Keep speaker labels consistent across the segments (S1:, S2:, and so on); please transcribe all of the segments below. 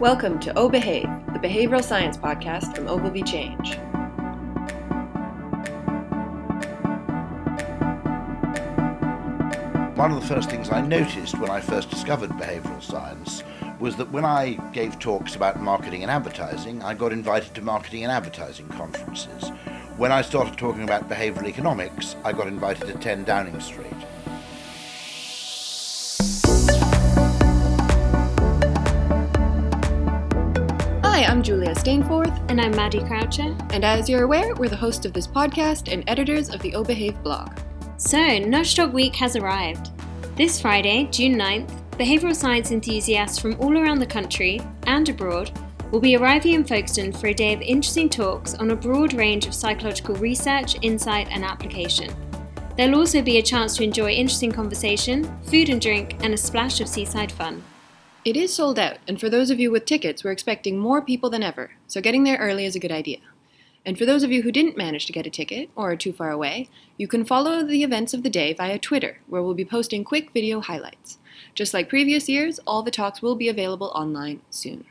S1: Welcome to Oh Behave, the behavioral science podcast from Ogilvy Change.
S2: One of the first things I noticed when I first discovered behavioral science was that when I gave talks about marketing and advertising, I got invited to marketing and advertising conferences. When I started talking about behavioral economics, I got invited to 10 Downing Street.
S1: Stainforth,
S3: And I'm Maddie Croucher.
S1: and as you're aware, we're the host of this podcast and editors of the Obehave blog.
S3: So, Nudgestock Week has arrived. This Friday, June 9th, behavioural science enthusiasts from all around the country and abroad will be arriving in Folkestone for a day of interesting talks on a broad range of psychological research, insight, and application. There'll also be a chance to enjoy interesting conversation, food and drink, and a splash of seaside fun.
S1: It is sold out, and for those of you with tickets, we're expecting more people than ever, so getting there early is a good idea. And for those of you who didn't manage to get a ticket or are too far away, you can follow the events of the day via Twitter, where we'll be posting quick video highlights. Just like previous years, all the talks will be available online soon.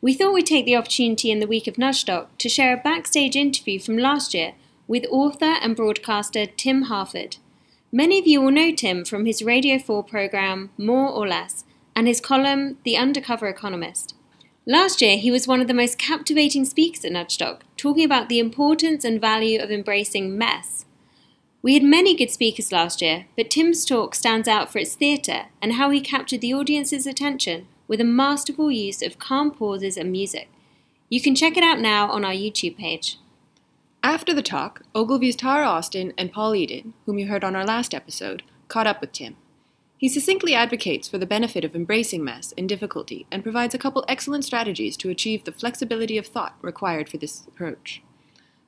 S3: We thought we'd take the opportunity in the week of Nudgestock to share a backstage interview from last year with author and broadcaster Tim Harford. Many of you will know Tim from his Radio 4 program More or Less and his column The Undercover Economist. Last year, he was one of the most captivating speakers at Nudgestock, talking about the importance and value of embracing mess. We had many good speakers last year, but Tim's talk stands out for its theatre and how he captured the audience's attention with a masterful use of calm pauses and music. You can check it out now on our YouTube page.
S1: After the talk, Ogilvy's Tara Austin and Paul Eden, whom you heard on our last episode, caught up with Tim. He succinctly advocates for the benefit of embracing mess and difficulty and provides a couple excellent strategies to achieve the flexibility of thought required for this approach.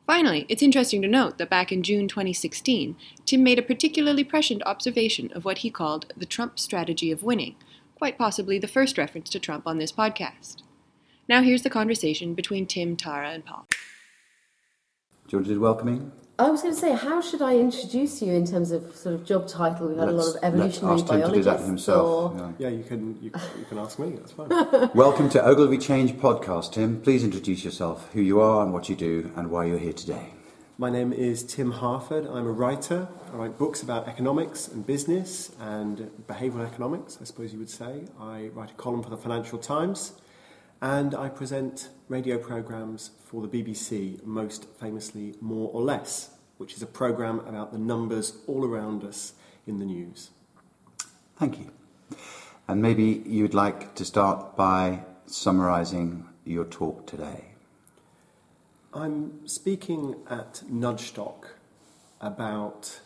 S1: Finally, it's interesting to note that back in June 2016, Tim made a particularly prescient observation of what he called the Trump strategy of winning, quite possibly the first reference to Trump on this podcast. Now here's the conversation between Tim, Tara, and Paul.
S4: George do welcoming?
S5: I was going to say, how should I introduce you in terms of sort of job title? We've had a lot of
S4: Let's- let's
S5: evolutionary
S4: ask Tim to do that himself.
S5: or-
S4: yeah.
S6: Yeah, you can you, you can ask me. That's fine.
S4: Welcome to Ogilvy Change podcast, Tim. Please introduce yourself, who you are and what you do, and why you're here today.
S6: My name is Tim Harford. I'm a writer. I write books about economics and business and behavioural economics, I suppose you would say. I write a column for the Financial Times, and I present radio programmes for the BBC, most famously More or Less, which is a programme about the numbers all around us in the news.
S4: Thank you. And maybe you'd like to start by summarising your talk today.
S6: I'm speaking at Nudgestock about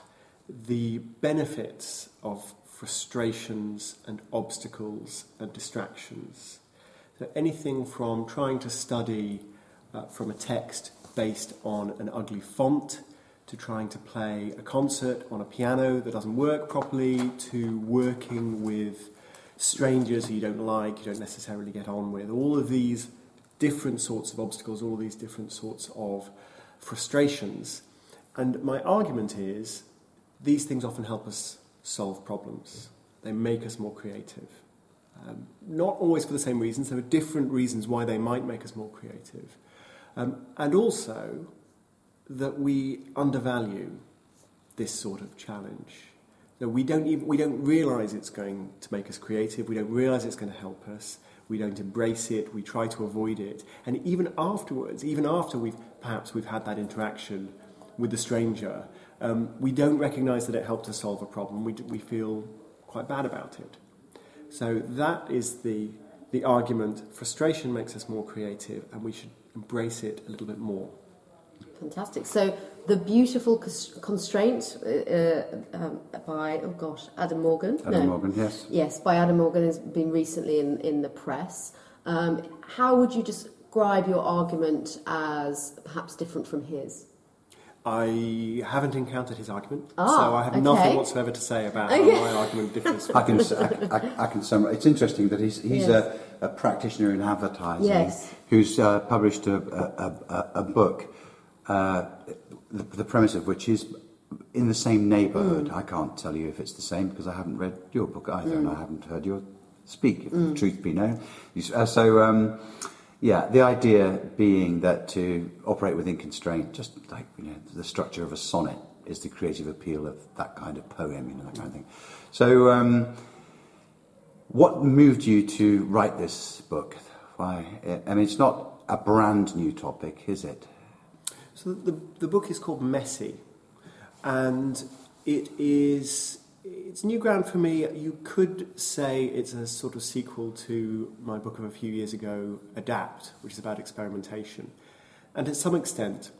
S6: the benefits of frustrations and obstacles and distractions. Anything from trying to study uh, from a text based on an ugly font to trying to play a concert on a piano that doesn't work properly to working with strangers who you don't like, you don't necessarily get on with. All of these different sorts of obstacles, all of these different sorts of frustrations. And my argument is these things often help us solve problems, they make us more creative. Um, not always for the same reasons, there are different reasons why they might make us more creative. Um, and also that we undervalue this sort of challenge. That we don't even we don't realise it's going to make us creative. We don't realise it's going to help us. We don't embrace it. We try to avoid it. And even afterwards, even after we've perhaps we've had that interaction with the stranger, um, we don't recognise that it helped us solve a problem. We, we feel quite bad about it. So that is the the argument. Frustration makes us more creative, and we should embrace it a little bit more.
S5: Fantastic. So, the beautiful constraint uh, uh, um, by oh gosh, Adam Morgan.
S4: Adam Morgan, yes.
S5: Yes, by Adam Morgan has been recently in in the press. Um, how would you describe your argument as perhaps different from his?
S6: I haven't encountered his argument,
S5: Ah,
S6: so I have
S5: okay.
S6: nothing whatsoever to say about how my argument differs.
S4: I can, I, I, I can summarize. It's interesting that he's, he's
S5: Yes.
S4: a, a practitioner in advertising
S5: Yes.
S4: who's uh, published a, a, a, a book, uh, the, the premise of which is in the same neighbourhood.
S5: Mm.
S4: I can't tell you if it's the same because I haven't read your book either and I haven't heard your speak, if the truth be known. You uh, so, um, yeah, the idea being that to operate within constraint, just like you know, the structure of a sonnet is the creative appeal of that kind of poem, you know, that kind of thing. So, um, what moved you to write this book? Why? I mean, it's not a brand new topic, is it?
S6: So the, the book is called Messy, and it is it's new ground for me. You could say it's a sort of sequel to my book of a few years ago, Adapt, which is about experimentation, and to some extent,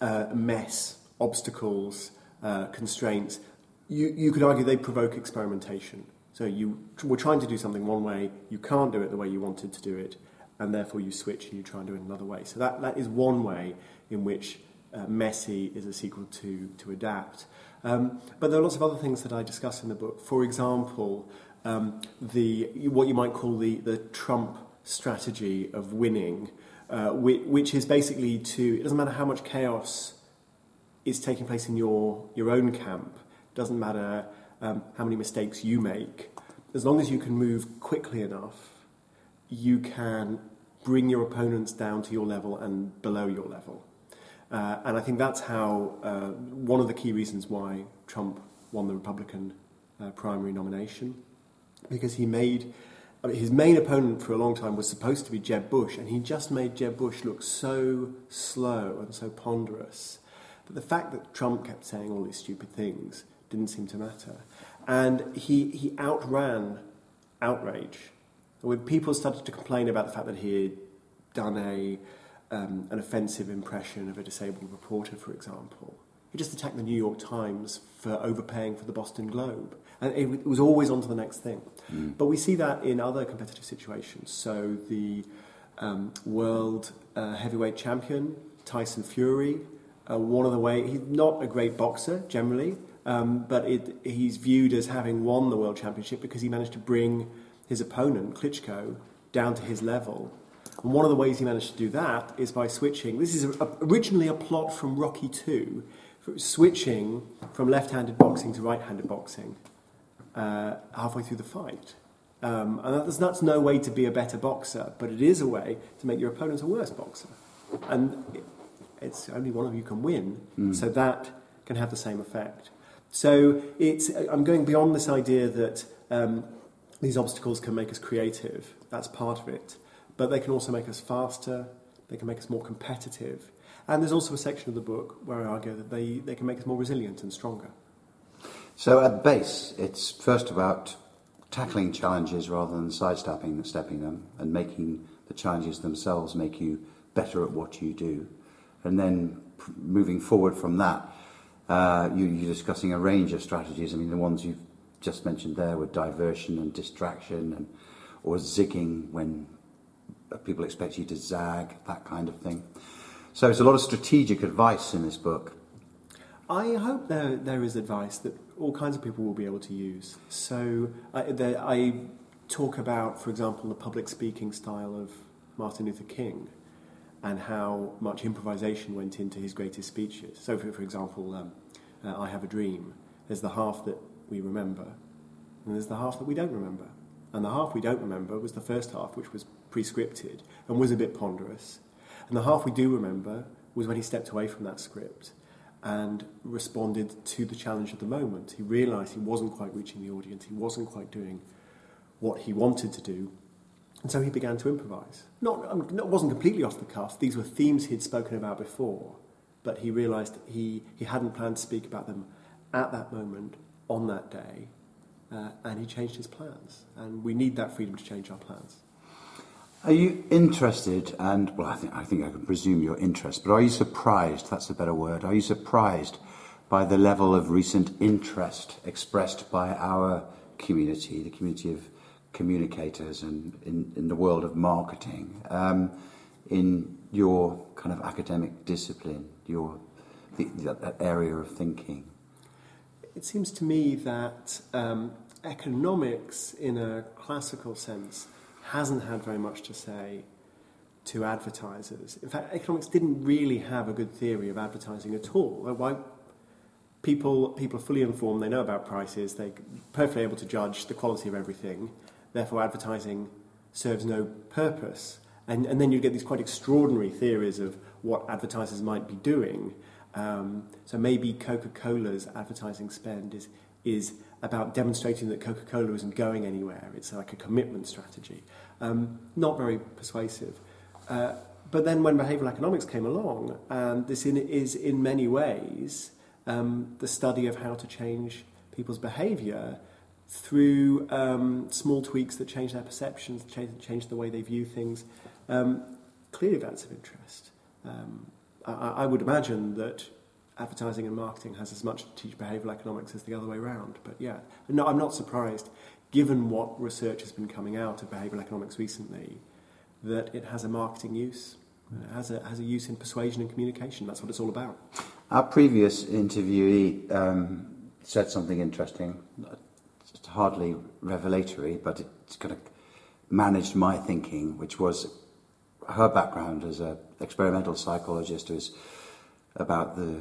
S6: uh, mess, obstacles, uh, constraints. You, you could argue they provoke experimentation. So you were trying to do something one way, you can't do it the way you wanted to do it, and therefore you switch and you try and do it another way. So that, that is one way in which uh, Messy is a sequel to, to Adapt. Um, but there are lots of other things that I discuss in the book. For example, um, the, what you might call the, the Trump strategy of winning, uh, which, which is basically to, it doesn't matter how much chaos is taking place in your, your own camp, it doesn't matter um, how many mistakes you make, as long as you can move quickly enough, you can bring your opponents down to your level and below your level. Uh, and I think that's how uh, one of the key reasons why Trump won the Republican uh, primary nomination, because he made I mean, his main opponent for a long time was supposed to be Jeb Bush, and he just made Jeb Bush look so slow and so ponderous But the fact that Trump kept saying all these stupid things didn't seem to matter. And he, he outran outrage. When people started to complain about the fact that he had done a, um, an offensive impression of a disabled reporter, for example, he just attacked the New York Times for overpaying for the Boston Globe. And it, it was always on to the next thing. But we see that in other competitive situations. So the um, world uh, heavyweight champion, Tyson Fury, uh, one of the way he's not a great boxer generally, um, but it, he's viewed as having won the world championship because he managed to bring his opponent Klitschko down to his level. And one of the ways he managed to do that is by switching. This is a, originally a plot from Rocky Two, switching from left-handed boxing to right-handed boxing uh, halfway through the fight. Um, and that's, that's no way to be a better boxer, but it is a way to make your opponent a worse boxer. And it, it's only one of you can win, so that can have the same effect. So it's, I'm going beyond this idea that um, these obstacles can make us creative. That's part of it. But they can also make us faster, they can make us more competitive. And there's also a section of the book where I argue that they, they can make us more resilient and stronger.
S4: So at base, it's first about tackling challenges rather than sidestepping stepping them, and making the challenges themselves make you better at what you do. And then moving forward from that, uh, you, you're discussing a range of strategies. I mean, the ones you've just mentioned there were diversion and distraction, and or zigging when people expect you to zag, that kind of thing. So it's a lot of strategic advice in this book.
S6: I hope there, there is advice that all kinds of people will be able to use. So I, there, I talk about, for example, the public speaking style of Martin Luther King and how much improvisation went into his greatest speeches. So, for, for example, um, uh, I Have a Dream, there's the half that we remember, and there's the half that we don't remember. And the half we don't remember was the first half, which was pre-scripted and was a bit ponderous. And the half we do remember was when he stepped away from that script and responded to the challenge of the moment. He realised he wasn't quite reaching the audience, he wasn't quite doing what he wanted to do, and so he began to improvise. Not, um, it wasn't completely off the cuff, these were themes he'd spoken about before, but he realised he, he hadn't planned to speak about them at that moment, on that day, uh, and he changed his plans. And we need that freedom to change our plans.
S4: Are you interested, and well, I think, I think I can presume your interest, but are you surprised? That's a better word. Are you surprised by the level of recent interest expressed by our community, the community of communicators and in, in the world of marketing, um, in your kind of academic discipline, your the, that area of thinking?
S6: It seems to me that um, economics, in a classical sense, hasn't had very much to say to advertisers. In fact, economics didn't really have a good theory of advertising at all. Why? People, people are fully informed, they know about prices, they're perfectly able to judge the quality of everything, therefore advertising serves no purpose. And, and then you get these quite extraordinary theories of what advertisers might be doing. Um, so maybe Coca Cola's advertising spend is, is about demonstrating that Coca Cola isn't going anywhere. It's like a commitment strategy. Um, not very persuasive. Uh, but then when behavioral economics came along, and this in, is in many ways um, the study of how to change people's behavior through um, small tweaks that change their perceptions, change, change the way they view things. Um, clearly, that's of interest. Um, I, I would imagine that advertising and marketing has as much to teach behavioural economics as the other way around. But yeah, no, I'm not surprised, given what research has been coming out of behavioural economics recently, that it has a marketing use. It has a, has a use in persuasion and communication. That's what it's all about.
S4: Our previous interviewee um, said something interesting. It's hardly revelatory, but it's kind of managed my thinking, which was her background as an experimental psychologist was about the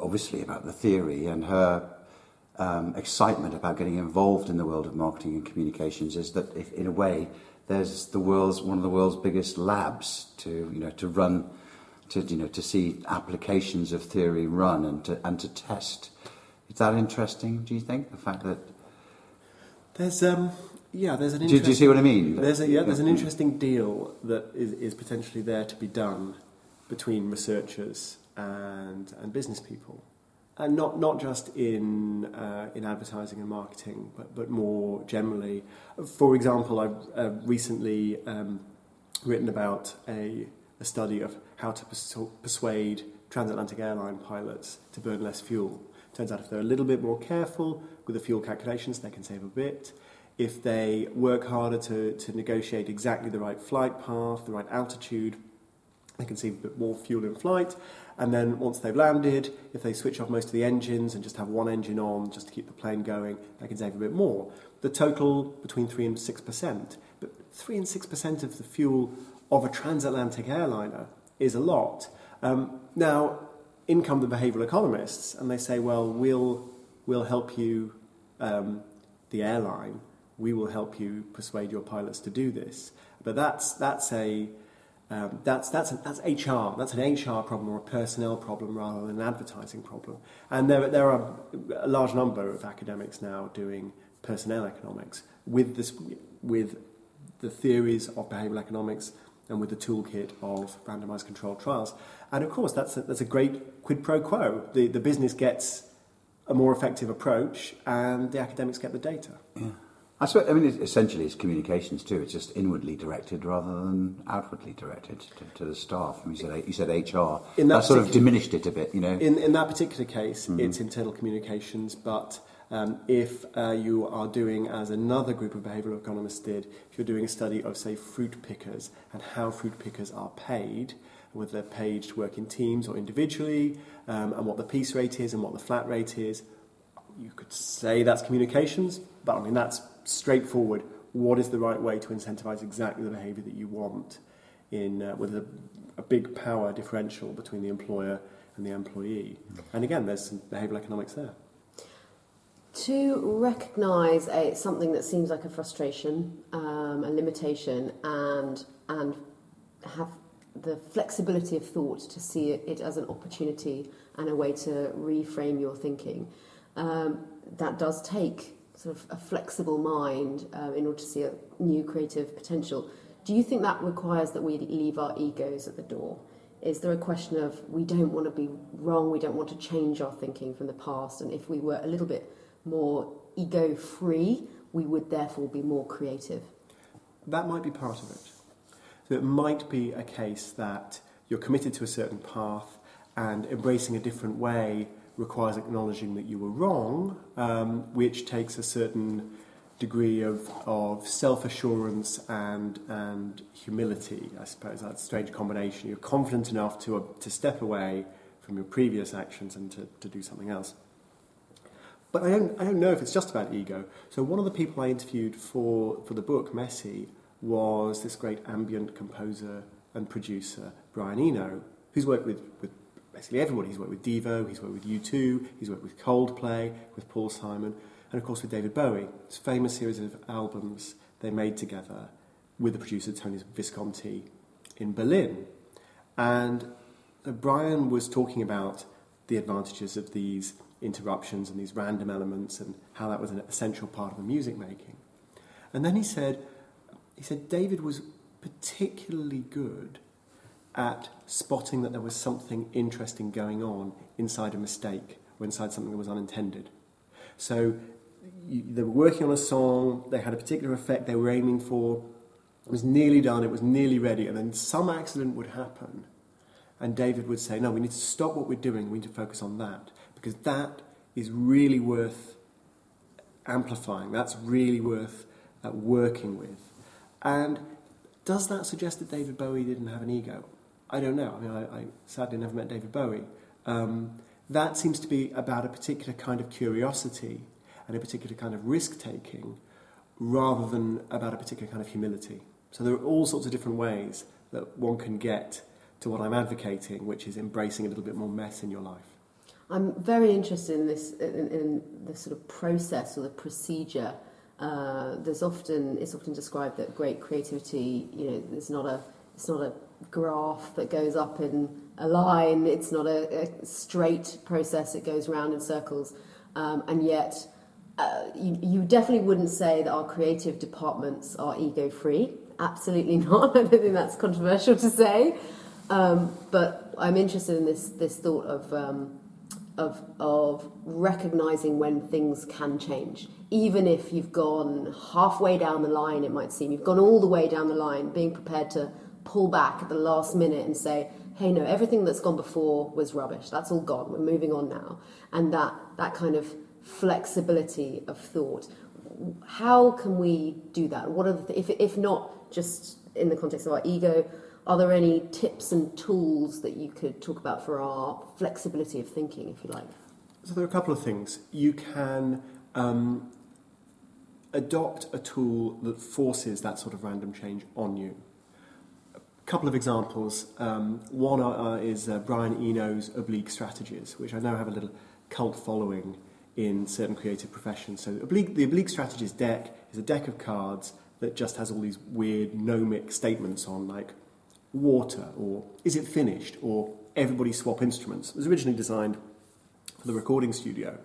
S4: obviously about the theory and her um, excitement about getting involved in the world of marketing and communications is that if, in a way there's the world's one of the world's biggest labs to you know to run to you know to see applications of theory run and to and to test. Is that interesting do you think the fact that
S6: there's um yeah there's an
S4: do, do you see what I mean?
S6: There's a yeah there's an interesting deal that is, is potentially there to be done between researchers and, and business people. And not, not just in, uh, in advertising and marketing, but, but more generally. For example, I've uh, recently um, written about a, a study of how to persu- persuade transatlantic airline pilots to burn less fuel. Turns out if they're a little bit more careful with the fuel calculations, they can save a bit. If they work harder to, to negotiate exactly the right flight path, the right altitude, they can save a bit more fuel in flight. And then once they've landed, if they switch off most of the engines and just have one engine on just to keep the plane going, they can save a bit more. The total between 3 and 6%. But 3 and 6% of the fuel of a transatlantic airliner is a lot. Um, now, in come the behavioral economists, and they say, well, we'll, we'll help you, um, the airline, we will help you persuade your pilots to do this. But that's, that's a um, that's, that's, a, that's HR. That's an HR problem or a personnel problem rather than an advertising problem. And there, there are a large number of academics now doing personnel economics with, this, with the theories of behavioral economics and with the toolkit of randomized controlled trials. And of course, that's a, that's a great quid pro quo. The, the business gets a more effective approach and the academics get the data.
S4: Yeah. I suppose, I mean, it, essentially, it's communications too. It's just inwardly directed rather than outwardly directed to, to the staff. You said, you said HR. In that, that sort of diminished it a bit, you know.
S6: In, in that particular case, mm-hmm. it's internal communications, but um, if uh, you are doing, as another group of behavioural economists did, if you're doing a study of, say, fruit pickers and how fruit pickers are paid, whether they're paid to work in teams or individually, um, and what the piece rate is and what the flat rate is, you could say that's communications, but I mean, that's straightforward. What is the right way to incentivize exactly the behavior that you want in uh, with a, a big power differential between the employer and the employee? And again, there's some behavioral economics there.
S5: To recognise a, something that seems like a frustration, um, a limitation, and and have the flexibility of thought to see it, it as an opportunity and a way to reframe your thinking. Um, that does take sort of a flexible mind uh, in order to see a new creative potential. Do you think that requires that we leave our egos at the door? Is there a question of we don't want to be wrong, we don't want to change our thinking from the past, and if we were a little bit more ego free, we would therefore be more creative?
S6: That might be part of it. So it might be a case that you're committed to a certain path and embracing a different way requires acknowledging that you were wrong, um, which takes a certain degree of, of self assurance and, and humility, I suppose. That's a strange combination. You're confident enough to, uh, to step away from your previous actions and to, to do something else. But I don't, I don't know if it's just about ego. So, one of the people I interviewed for, for the book, Messy, was this great ambient composer and producer, Brian Eno, who's worked with, with basically everybody. He's worked with Devo, he's worked with U2, he's worked with Coldplay, with Paul Simon. And of course, with David Bowie, this famous series of albums they made together with the producer Tony Visconti in Berlin. And uh, Brian was talking about the advantages of these interruptions and these random elements and how that was an essential part of the music making. And then he said, he said David was particularly good at spotting that there was something interesting going on inside a mistake or inside something that was unintended. So you, they were working on a song, they had a particular effect they were aiming for, it was nearly done, it was nearly ready, and then some accident would happen. And David would say, No, we need to stop what we're doing, we need to focus on that, because that is really worth amplifying, that's really worth uh, working with. And does that suggest that David Bowie didn't have an ego? I don't know. I mean, I, I sadly never met David Bowie. Um, that seems to be about a particular kind of curiosity and a particular kind of risk taking rather than about a particular kind of humility. So there are all sorts of different ways that one can get to what I'm advocating, which is embracing a little bit more mess in your life.
S5: I'm very interested in this, in, in the sort of process or the procedure. Uh, there's often it's often described that great creativity, you know, it's not a it's not a graph that goes up in a line. It's not a, a straight process. It goes round in circles, um, and yet. Uh, you, you definitely wouldn't say that our creative departments are ego free. Absolutely not. I don't think that's controversial to say. Um, but I'm interested in this this thought of um, of of recognizing when things can change, even if you've gone halfway down the line. It might seem you've gone all the way down the line. Being prepared to pull back at the last minute and say, "Hey, no, everything that's gone before was rubbish. That's all gone. We're moving on now." And that that kind of flexibility of thought. How can we do that? What are the th- if if not just in the context of our ego? Are there any tips and tools that you could talk about for our flexibility of thinking, if you like?
S6: So there are a couple of things. You can um, adopt a tool that forces that sort of random change on you. Couple of examples. Um, one uh, is uh, Brian Eno's oblique strategies, which I know have a little cult following in certain creative professions. So oblique, the oblique strategies deck is a deck of cards that just has all these weird gnomic statements on, like water, or is it finished, or everybody swap instruments. It was originally designed for the recording studio.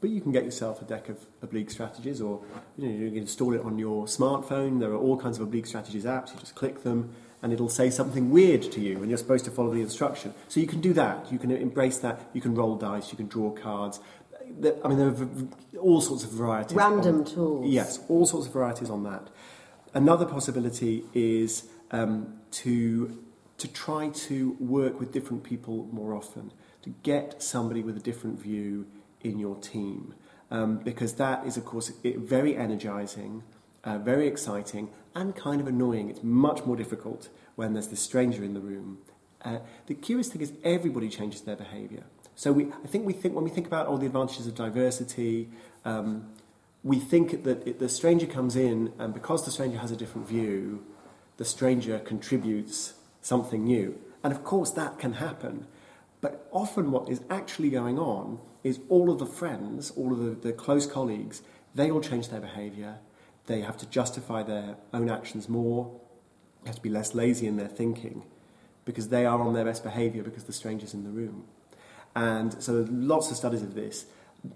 S6: But you can get yourself a deck of oblique strategies, or you, know, you can install it on your smartphone. There are all kinds of oblique strategies apps. You just click them, and it'll say something weird to you, and you're supposed to follow the instruction. So you can do that. You can embrace that. You can roll dice. You can draw cards. I mean, there are all sorts of varieties.
S5: Random
S6: on,
S5: tools.
S6: Yes, all sorts of varieties on that. Another possibility is um, to to try to work with different people more often, to get somebody with a different view in your team, um, because that is, of course, very energizing, uh, very exciting, and kind of annoying. It's much more difficult when there's this stranger in the room. Uh, the curious thing is, everybody changes their behavior. So we, I think we think when we think about all the advantages of diversity, um, we think that it, the stranger comes in, and because the stranger has a different view, the stranger contributes something new. And of course, that can happen. But often, what is actually going on is all of the friends, all of the, the close colleagues, they all change their behavior. They have to justify their own actions more. They have to be less lazy in their thinking because they are on their best behavior because the stranger's in the room. And so, lots of studies of this,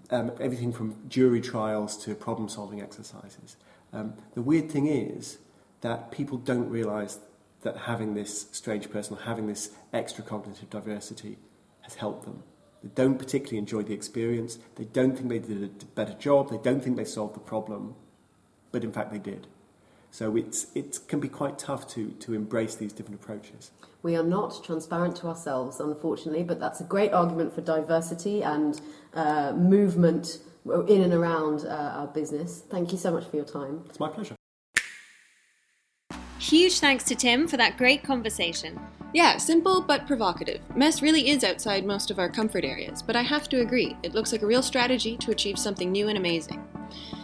S6: um, everything from jury trials to problem solving exercises. Um, the weird thing is, that people don't realize that having this strange person or having this extra cognitive diversity has helped them. They don't particularly enjoy the experience. They don't think they did a better job. They don't think they solved the problem. But in fact, they did. So it's, it can be quite tough to, to embrace these different approaches.
S5: We are not transparent to ourselves, unfortunately, but that's a great argument for diversity and uh, movement in and around uh, our business. Thank you so much for your time.
S6: It's my pleasure.
S3: Huge thanks to Tim for that great conversation.
S1: Yeah, simple but provocative. Mess really is outside most of our comfort areas, but I have to agree, it looks like a real strategy to achieve something new and amazing.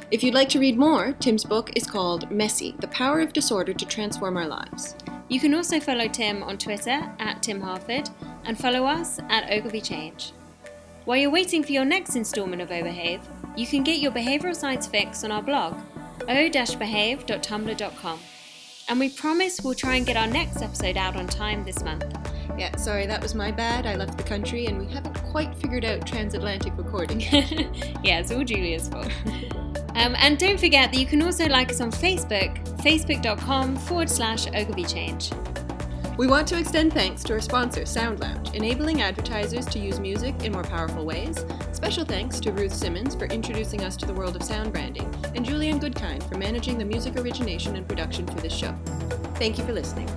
S1: If you'd like to read more, Tim's book is called Messy The Power of Disorder to Transform Our Lives.
S3: You can also follow Tim on Twitter at Tim Harford and follow us at Ogilvy Change. While you're waiting for your next instalment of Overhave, You can get your behavioural science fix on our blog, o-behave.tumblr.com. And we promise we'll try and get our next episode out on time this month.
S1: Yeah, sorry, that was my bad. I left the country and we haven't quite figured out transatlantic recording.
S3: yeah, it's all Julia's fault. Um, and don't forget that you can also like us on Facebook, facebook.com forward slash Ogilvy Change.
S1: We want to extend thanks to our sponsor, Sound Lounge, enabling advertisers to use music in more powerful ways. Special thanks to Ruth Simmons for introducing us to the world of sound branding, and Julian Goodkind for managing the music origination and production for this show. Thank you for listening.